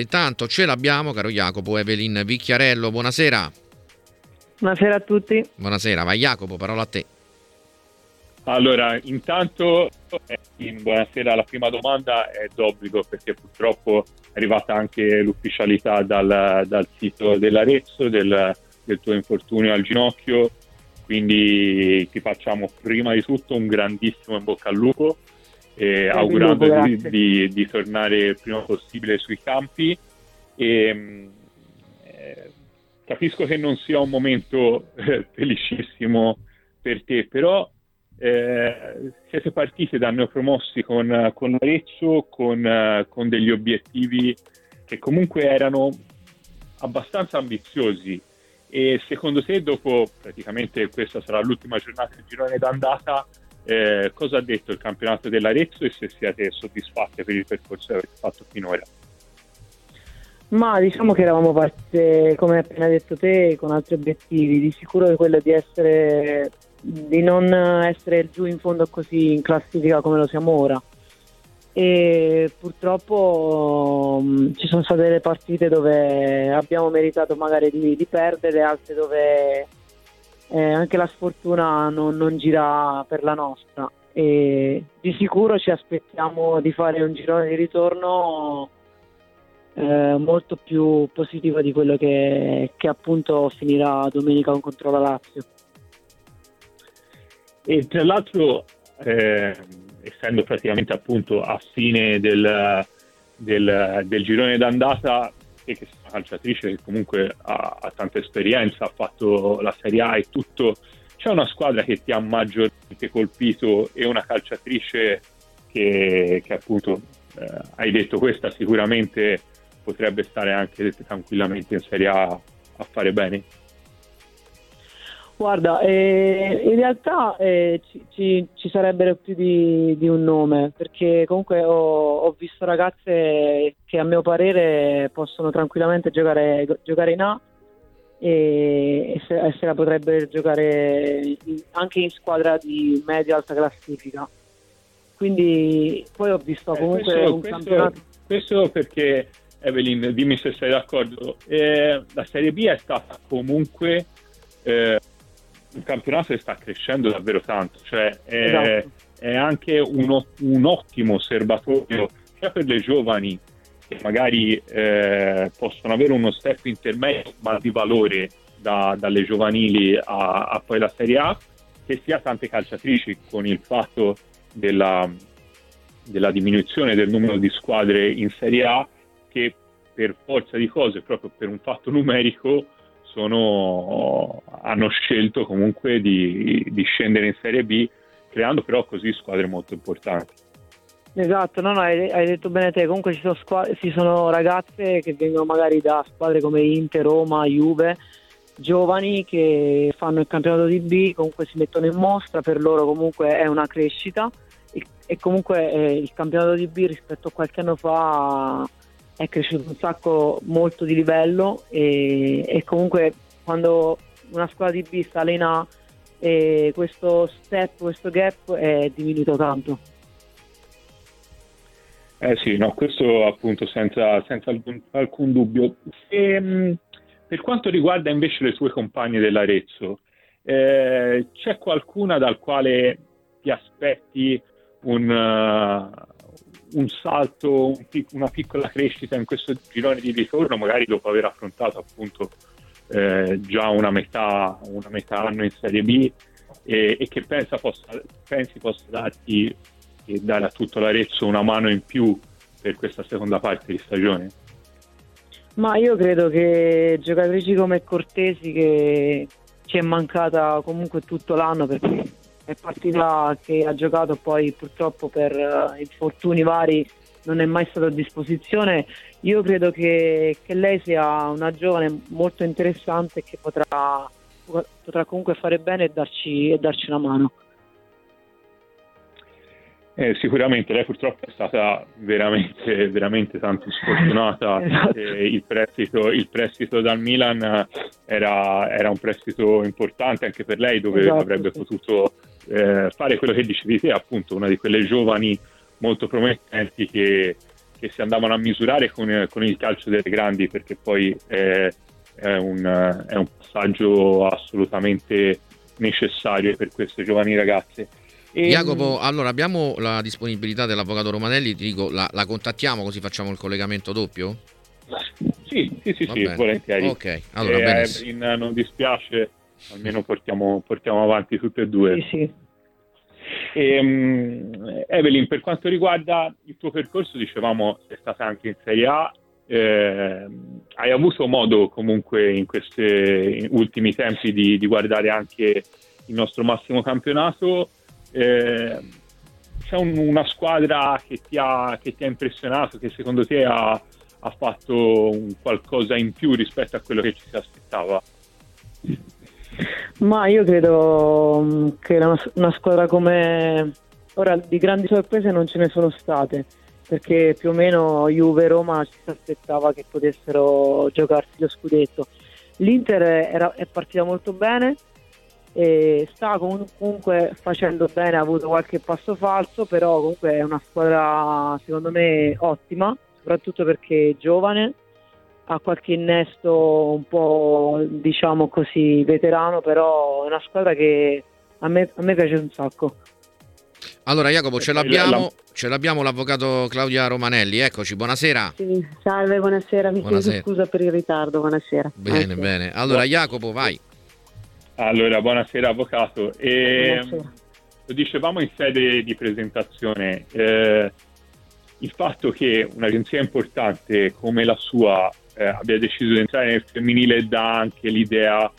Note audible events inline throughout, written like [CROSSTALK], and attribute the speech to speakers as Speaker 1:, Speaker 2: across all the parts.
Speaker 1: Intanto ce l'abbiamo, caro Jacopo, Evelyn Vicchiarello, buonasera.
Speaker 2: Buonasera a tutti.
Speaker 1: Buonasera, vai Jacopo, parola a te.
Speaker 3: Allora, intanto, eh, buonasera, la prima domanda è d'obbligo perché purtroppo è arrivata anche l'ufficialità dal, dal sito dell'Arezzo del, del tuo infortunio al ginocchio, quindi ti facciamo prima di tutto un grandissimo in bocca al lupo eh, augurando di, di, tornare il prima possibile sui campi. E, mm, eh, capisco che non sia un momento eh, felicissimo per te, però eh, siete partiti da neopromossi con, con Arezzo con, con degli obiettivi che comunque erano abbastanza ambiziosi e secondo te dopo praticamente questa sarà l'ultima giornata del girone d'andata eh, cosa ha detto il campionato dell'Arezzo e se siete soddisfatti per il percorso che avete fatto finora?
Speaker 2: Ma diciamo che eravamo partiti, come hai appena detto te, con altri obiettivi. Di sicuro quello di essere di non essere giù in fondo così in classifica come lo siamo ora. E purtroppo mh, mm, ci sono state delle partite dove abbiamo meritato magari di, di perdere, altre dove eh, anche la sfortuna non, non, gira per la nostra e di sicuro ci aspettiamo di fare un girone di ritorno eh, molto più positivo di quello che, che appunto finirà domenica contro la Lazio.
Speaker 3: E tra l'altro, eh, essendo praticamente appunto a fine del, del, del girone d'andata, te che sei una calciatrice che comunque ha, ha, tanta esperienza, ha fatto la Serie A e tutto, c'è una squadra che ti ha maggiormente colpito e una calciatrice che, che appunto eh, hai detto questa sicuramente potrebbe stare anche tranquillamente in Serie A a fare bene?
Speaker 2: Guarda, eh, in realtà eh, ci, ci, ci, sarebbero più di, di, un nome, perché comunque ho, ho, visto ragazze che a mio parere possono tranquillamente giocare, giocare in A e, e, se, e, se, la potrebbero giocare in, anche in squadra di medio-alta classifica. Quindi poi ho visto eh, comunque
Speaker 3: questo,
Speaker 2: un
Speaker 3: questo,
Speaker 2: campionato...
Speaker 3: Questo perché, Evelyn, dimmi se sei d'accordo, eh, la Serie B è stata comunque... Eh, un campionato che sta crescendo davvero tanto, cioè è, esatto. è anche un, un, ottimo serbatoio sia per le giovani che magari eh, possono avere uno step intermedio ma di valore da, dalle giovanili a, a, poi la Serie A, che sia tante calciatrici con il fatto della, della diminuzione del numero di squadre in Serie A che per forza di cose, proprio per un fatto numerico, sono, hanno scelto comunque di, di, scendere in Serie B, creando però così squadre molto importanti.
Speaker 2: Esatto, no, no, hai, hai detto bene te, comunque ci sono, squadre, ci sono ragazze che vengono magari da squadre come Inter, Roma, Juve, giovani che fanno il campionato di B, comunque si mettono in mostra, per loro comunque è una crescita. E, comunque eh, il campionato di B rispetto a qualche anno fa è cresciuto un sacco molto di livello. E, e comunque quando una squadra di B sale in A e questo step, questo gap è diminuito tanto.
Speaker 3: Eh sì, no, questo appunto senza, senza alcun, alcun, dubbio. E, ehm, per quanto riguarda invece le tue compagne dell'Arezzo, eh, c'è qualcuna dal quale ti aspetti un, uh, un salto, un una piccola crescita in questo girone di ritorno, magari dopo aver affrontato appunto eh, già una metà, una metà anno in Serie B e, e che possa, pensi possa darti e dare a tutto l'Arezzo una mano in più per questa seconda parte di stagione?
Speaker 2: Ma io credo che giocatrici come Cortesi che ci è mancata comunque tutto l'anno perché è partita che ha giocato poi purtroppo per uh, infortuni vari non è mai stato a disposizione. Io credo che, che lei sia una giovane molto interessante che potrà, potrà comunque fare bene e darci, e darci una mano.
Speaker 3: Eh, sicuramente lei purtroppo è stata veramente, veramente tanto sfortunata. [LAUGHS] esatto. il, prestito, il, prestito, dal Milan era, era, un prestito importante anche per lei dove esatto, avrebbe sì. potuto eh, fare quello che dicevi te, appunto, una di quelle giovani molto promettenti che, che si andavano a misurare con, con il calcio delle grandi perché poi è, è, un, è un passaggio assolutamente necessario per queste giovani ragazze.
Speaker 1: E... Jacopo, allora abbiamo la disponibilità dell'avvocato Romanelli, ti dico, la, la contattiamo così facciamo il collegamento doppio?
Speaker 3: Sì, sì, sì, sì volentieri.
Speaker 1: Ok, allora
Speaker 3: eh, in, non dispiace, almeno portiamo, portiamo, avanti tutte e due.
Speaker 2: Sì, sì.
Speaker 3: E, um, Evelyn, per quanto riguarda il tuo percorso, dicevamo, sei stata anche in Serie A, eh, hai avuto modo comunque in questi ultimi tempi di, di, guardare anche il nostro massimo campionato. Eh, c'è un, una squadra che ti, ha, che ti, ha, impressionato, che secondo te ha, ha fatto qualcosa in più rispetto a quello che ci si aspettava?
Speaker 2: Ma io credo mm, che una, una squadra come ora di grandi sorprese non ce ne sono state perché più o meno Juve e Roma ci si aspettava che potessero giocarsi lo scudetto. L'Inter era, è partita molto bene sta comunque facendo bene, ha avuto qualche passo falso, però comunque è una squadra secondo me ottima, soprattutto perché è giovane, ha qualche innesto un po' diciamo così veterano, però è una squadra che a me, a me piace un sacco.
Speaker 1: Allora Jacopo, ce l'abbiamo, ce l'abbiamo l'avvocato Claudia Romanelli, eccoci, buonasera.
Speaker 4: Sì, salve, buonasera, mi buonasera. chiedo scusa per il ritardo, buonasera.
Speaker 1: Bene, buonasera. bene. Allora Jacopo, vai.
Speaker 3: Allora, buonasera avvocato. E, buonasera. Lo dicevamo in sede di presentazione, eh, il fatto che un'agenzia importante come la sua eh, abbia deciso di entrare nel femminile dà anche l'idea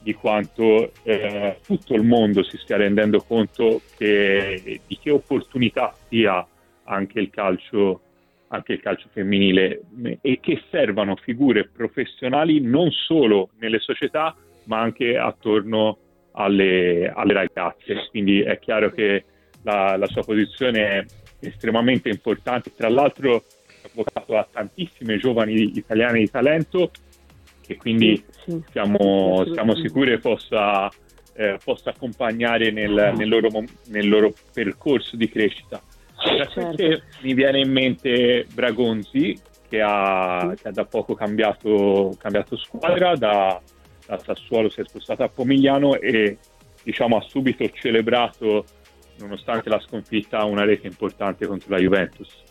Speaker 3: di quanto eh, tutto il mondo si stia rendendo conto che, di che opportunità sia anche il calcio anche il calcio femminile e che servano figure professionali non solo nelle società ma anche attorno alle, alle ragazze. Quindi è chiaro che la, la, sua posizione è estremamente importante. Tra l'altro ha avvocato a tantissime giovani italiane di talento che quindi sì, sì. Siamo, siamo, sicuri possa, eh, possa accompagnare nel, nel, loro, nel, loro, percorso di crescita. Certo. Mi viene in mente Bragonzi che ha, che ha da poco cambiato, cambiato squadra, da, da, Sassuolo si è spostato a Pomigliano e diciamo, ha subito celebrato, nonostante la sconfitta, una rete importante contro la Juventus.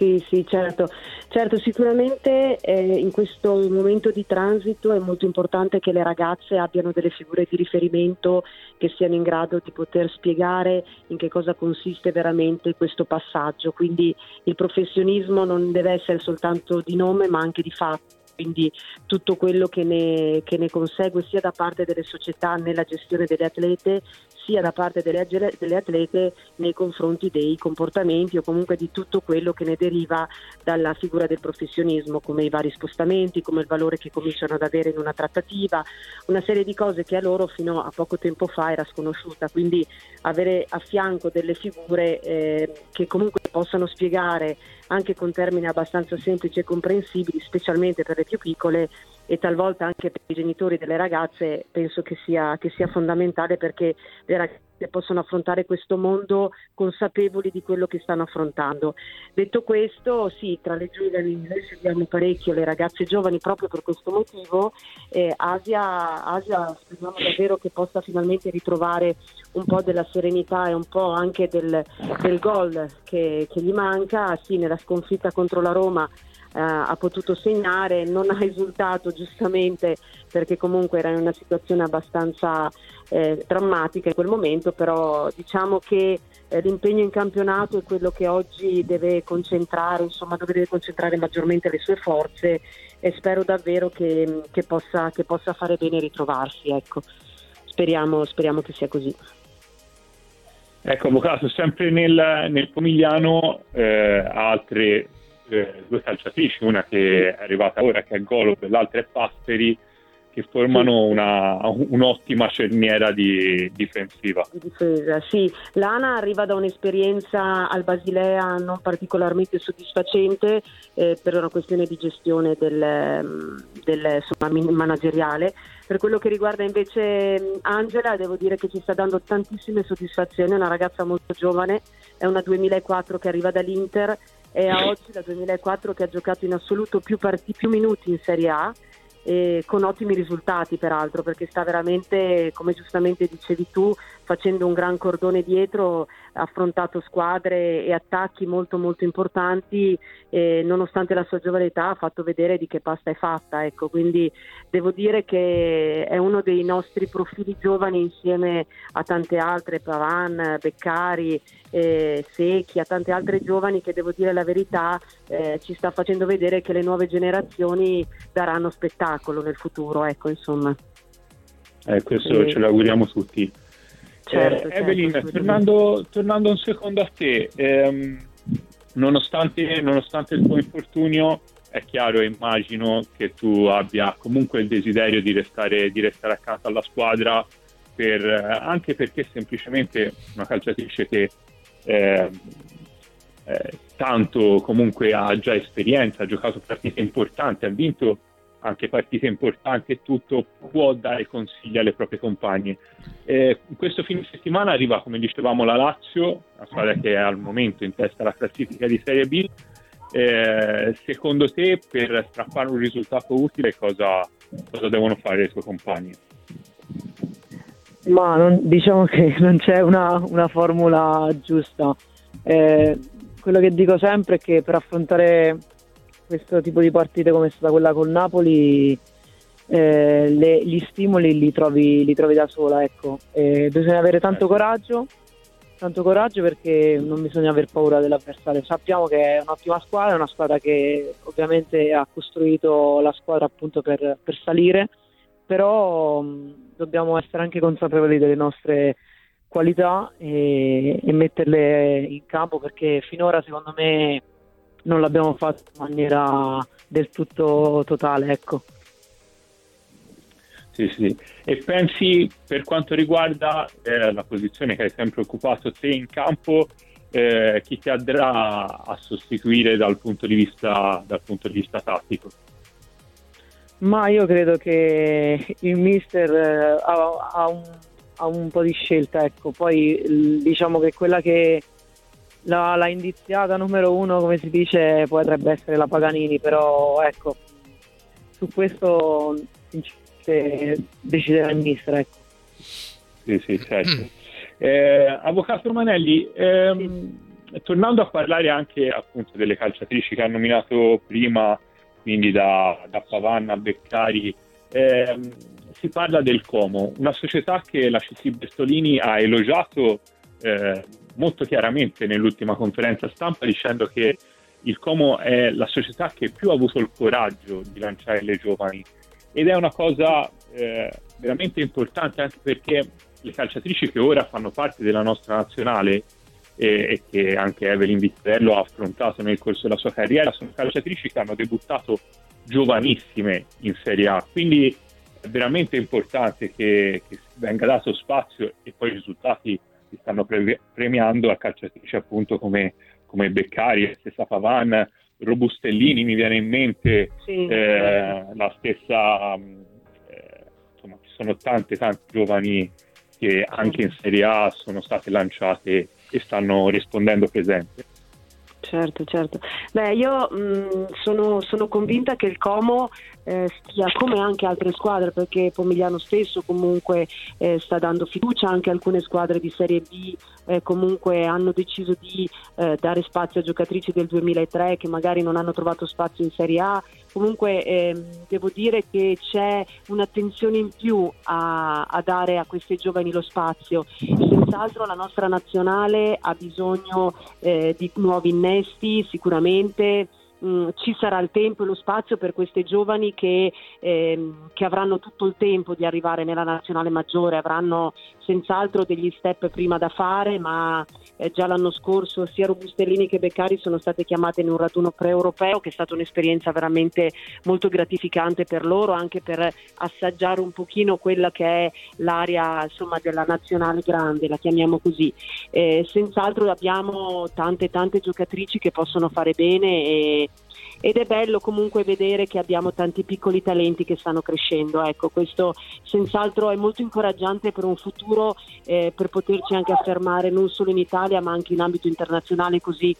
Speaker 4: Sì, sì, certo. certo sicuramente eh, in questo momento di transito è molto importante che le ragazze abbiano delle figure di riferimento che siano in grado di poter spiegare in che cosa consiste veramente questo passaggio. Quindi il professionismo non deve essere soltanto di nome ma anche di fatto quindi tutto quello che ne, che ne, consegue sia da parte delle società nella gestione delle atlete sia da parte delle, delle, atlete nei confronti dei comportamenti o comunque di tutto quello che ne deriva dalla figura del professionismo, come i vari spostamenti, come il valore che cominciano ad avere in una trattativa, una serie di cose che a loro fino a poco tempo fa era sconosciuta, quindi avere a fianco delle figure eh, che comunque possano spiegare anche con termini abbastanza semplici e comprensibili, specialmente per le più piccole e talvolta anche per i genitori delle ragazze, penso che sia, che sia fondamentale perché le ragazze possono affrontare questo mondo consapevoli di quello che stanno affrontando. Detto questo, sì, tra le giovani noi seguiamo parecchio le ragazze giovani proprio per questo motivo. Eh, Asia, Asia speriamo davvero che possa finalmente ritrovare un po' della serenità e un po' anche del, del gol che, che gli manca. Sì, nella sconfitta contro la Roma eh, ha potuto segnare, non ha esultato giustamente perché comunque era in una situazione abbastanza eh, drammatica in quel momento, però diciamo che eh, l'impegno in campionato è quello che oggi deve concentrare, insomma dove deve concentrare maggiormente le sue forze e spero davvero che, che, possa, che possa, fare bene ritrovarsi. Ecco. Speriamo, speriamo che sia così.
Speaker 3: Ecco, Avvocato, sempre nel, nel Pomigliano eh, altre eh, due calciatrici, una che è arrivata ora che è Golob, l'altra è Pasteri, che formano una, un'ottima cerniera di, difensiva.
Speaker 4: Di difesa, sì. L'Ana arriva da un'esperienza al Basilea non particolarmente soddisfacente eh, per una questione di gestione del, del insomma, manageriale. Per quello che riguarda invece Angela, devo dire che ci sta dando tantissime soddisfazioni, è una ragazza molto giovane, è una 2004 che arriva dall'Inter è a oggi dal 2004 che ha giocato in assoluto più, parti, più minuti in Serie A e con ottimi risultati peraltro perché sta veramente, come giustamente dicevi tu, facendo un gran cordone dietro, ha affrontato squadre e attacchi molto molto importanti e nonostante la sua giovane età ha fatto vedere di che pasta è fatta, ecco, quindi devo dire che è uno dei nostri profili giovani insieme a tante altre, Pavan, Beccari, eh, Secchi, a tante altre giovani che devo dire la verità eh, ci sta facendo vedere che le nuove generazioni daranno spettacolo nel futuro, ecco insomma.
Speaker 3: Eh, questo e... ce l'auguriamo tutti.
Speaker 4: Certo,
Speaker 3: eh, Evelyn, certo, tornando, tornando, un secondo a te, ehm, nonostante, nonostante il tuo infortunio, è chiaro immagino che tu abbia comunque il desiderio di restare, di restare accanto alla squadra, per, anche perché semplicemente una calciatrice che eh, eh, tanto comunque ha già esperienza, ha giocato partite importanti, ha vinto anche partite importanti e tutto, può dare consigli alle proprie compagne. Eh, questo fine settimana arriva, come dicevamo, la Lazio, una squadra che è al momento in testa alla classifica di Serie B. Eh, secondo te, per strappare un risultato utile, cosa, cosa devono fare le tue compagne?
Speaker 2: Ma non, diciamo che non c'è una, una formula giusta. Eh, quello che dico sempre è che per affrontare questo tipo di partite come è stata quella col Napoli, eh, le, gli stimoli li trovi, li trovi da sola. Ecco. Eh, bisogna avere tanto coraggio, tanto coraggio perché non bisogna aver paura dell'avversario. Sappiamo che è un'ottima squadra, è una squadra che ovviamente ha costruito la squadra appunto per, per salire, però mh, dobbiamo essere anche consapevoli delle nostre qualità e, e metterle in campo perché finora secondo me non l'abbiamo fatto in maniera del tutto totale, ecco.
Speaker 3: Sì, sì. E pensi per quanto riguarda eh, la posizione che hai sempre occupato te in campo, eh, chi ti andrà a sostituire dal punto di vista, dal punto di vista tattico?
Speaker 2: Ma io credo che il mister eh, ha, ha, un, ha, un, po' di scelta, ecco. poi diciamo che quella che la, la, indiziata numero uno, come si dice, potrebbe essere la Paganini, però ecco, su questo deciderà il mister. Ecco.
Speaker 3: Sì, sì, certo. Eh, Avvocato Romanelli, ehm, sì. tornando a parlare anche appunto delle calciatrici che ha nominato prima, quindi da, da Pavanna a Beccari, ehm, si parla del Como, una società che la CC Bertolini ha elogiato eh, molto chiaramente nell'ultima conferenza stampa dicendo che il Como è la società che più ha avuto il coraggio di lanciare le giovani. Ed è una cosa eh, veramente importante anche perché le calciatrici che ora fanno parte della nostra nazionale e, e che anche Evelyn Vittello ha affrontato nel corso della sua carriera sono calciatrici che hanno debuttato giovanissime in Serie A. Quindi è veramente importante che, che venga dato spazio e poi i risultati si stanno pre- premiando a calciatrici appunto come, come Beccari, stessa Pavan, Robustellini mi viene in mente sì. eh, la stessa, mm, eh, insomma ci sono tante tante giovani che anche in Serie A sono state lanciate e stanno rispondendo presente.
Speaker 4: Certo, certo. Beh, io mh, mm, sono, sono, convinta che il Como eh, stia come anche altre squadre, perché Pomigliano stesso comunque eh, sta dando fiducia, anche alcune squadre di Serie B eh, comunque hanno deciso di eh, dare spazio a giocatrici del 2003 che magari non hanno trovato spazio in Serie A. Comunque ehm, devo dire che c'è un'attenzione in più a, a dare a queste giovani lo spazio. Senz'altro la nostra nazionale ha bisogno eh, di nuovi innesti sicuramente mh, mm, ci sarà il tempo e lo spazio per queste giovani che, ehm, che, avranno tutto il tempo di arrivare nella nazionale maggiore, avranno senz'altro degli step prima da fare, ma eh, già l'anno scorso sia Robustellini che Beccari sono state chiamate in un raduno pre-europeo che è stata un'esperienza veramente molto gratificante per loro, anche per assaggiare un pochino quella che è l'area insomma, della nazionale grande, la chiamiamo così. Eh, senz'altro abbiamo tante tante giocatrici che possono fare bene e ed è bello comunque vedere che abbiamo tanti piccoli talenti che stanno crescendo. Ecco, questo senz'altro è molto incoraggiante per un futuro, eh, per poterci anche affermare non solo in Italia ma anche in ambito internazionale così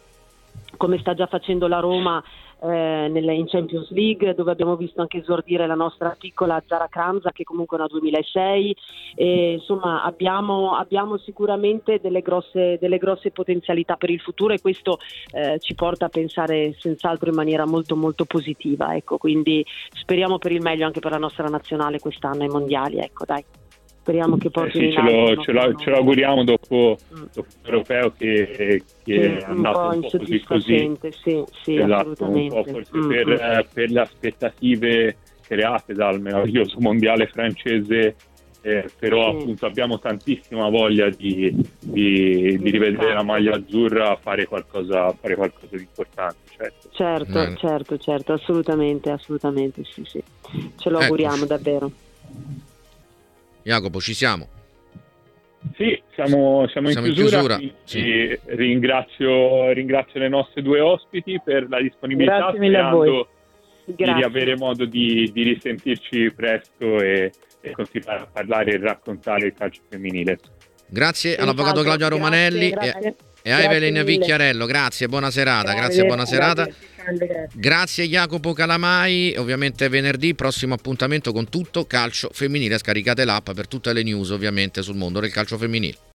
Speaker 4: come sta già facendo la Roma eh, nelle, in Champions League, dove abbiamo visto anche esordire la nostra piccola Zara Kramza, che comunque è una 2006. E, insomma, abbiamo, abbiamo sicuramente delle grosse, delle grosse, potenzialità per il futuro e questo eh, ci porta a pensare senz'altro in maniera molto molto positiva. Ecco, quindi speriamo per il meglio anche per la nostra nazionale quest'anno ai mondiali. Ecco, dai speriamo che porti
Speaker 3: eh sì, ce, lo, ce, lo, ce, lo, auguriamo dopo, mm. dopo l'europeo che, che sì, è andato un po', un po così così
Speaker 4: sì, sì,
Speaker 3: esatto, un po' forse mm, per, mm. per, le aspettative create dal meraviglioso mondiale francese eh, però sì. appunto abbiamo tantissima voglia di, di, di, rivedere la maglia azzurra fare qualcosa, fare qualcosa di importante certo
Speaker 4: certo, mm. certo, certo assolutamente assolutamente sì, sì. ce lo ecco. auguriamo davvero
Speaker 1: Jacopo, ci siamo?
Speaker 3: Sì, siamo, siamo, siamo in chiusura. In chiusura sì. ringrazio, ringrazio, le nostre due ospiti per la disponibilità.
Speaker 2: Grazie
Speaker 3: Di avere modo di, di risentirci presto e, e, continuare a parlare e raccontare il calcio femminile.
Speaker 1: Grazie all'avvocato Claudio Romanelli grazie, grazie. e, a Evelyn Vicchiarello. Grazie, buona serata. Grazie, grazie buona serata. Grazie. grazie Jacopo Calamai, ovviamente venerdì prossimo appuntamento con tutto calcio femminile, scaricate l'app per tutte le news ovviamente sul mondo del calcio femminile.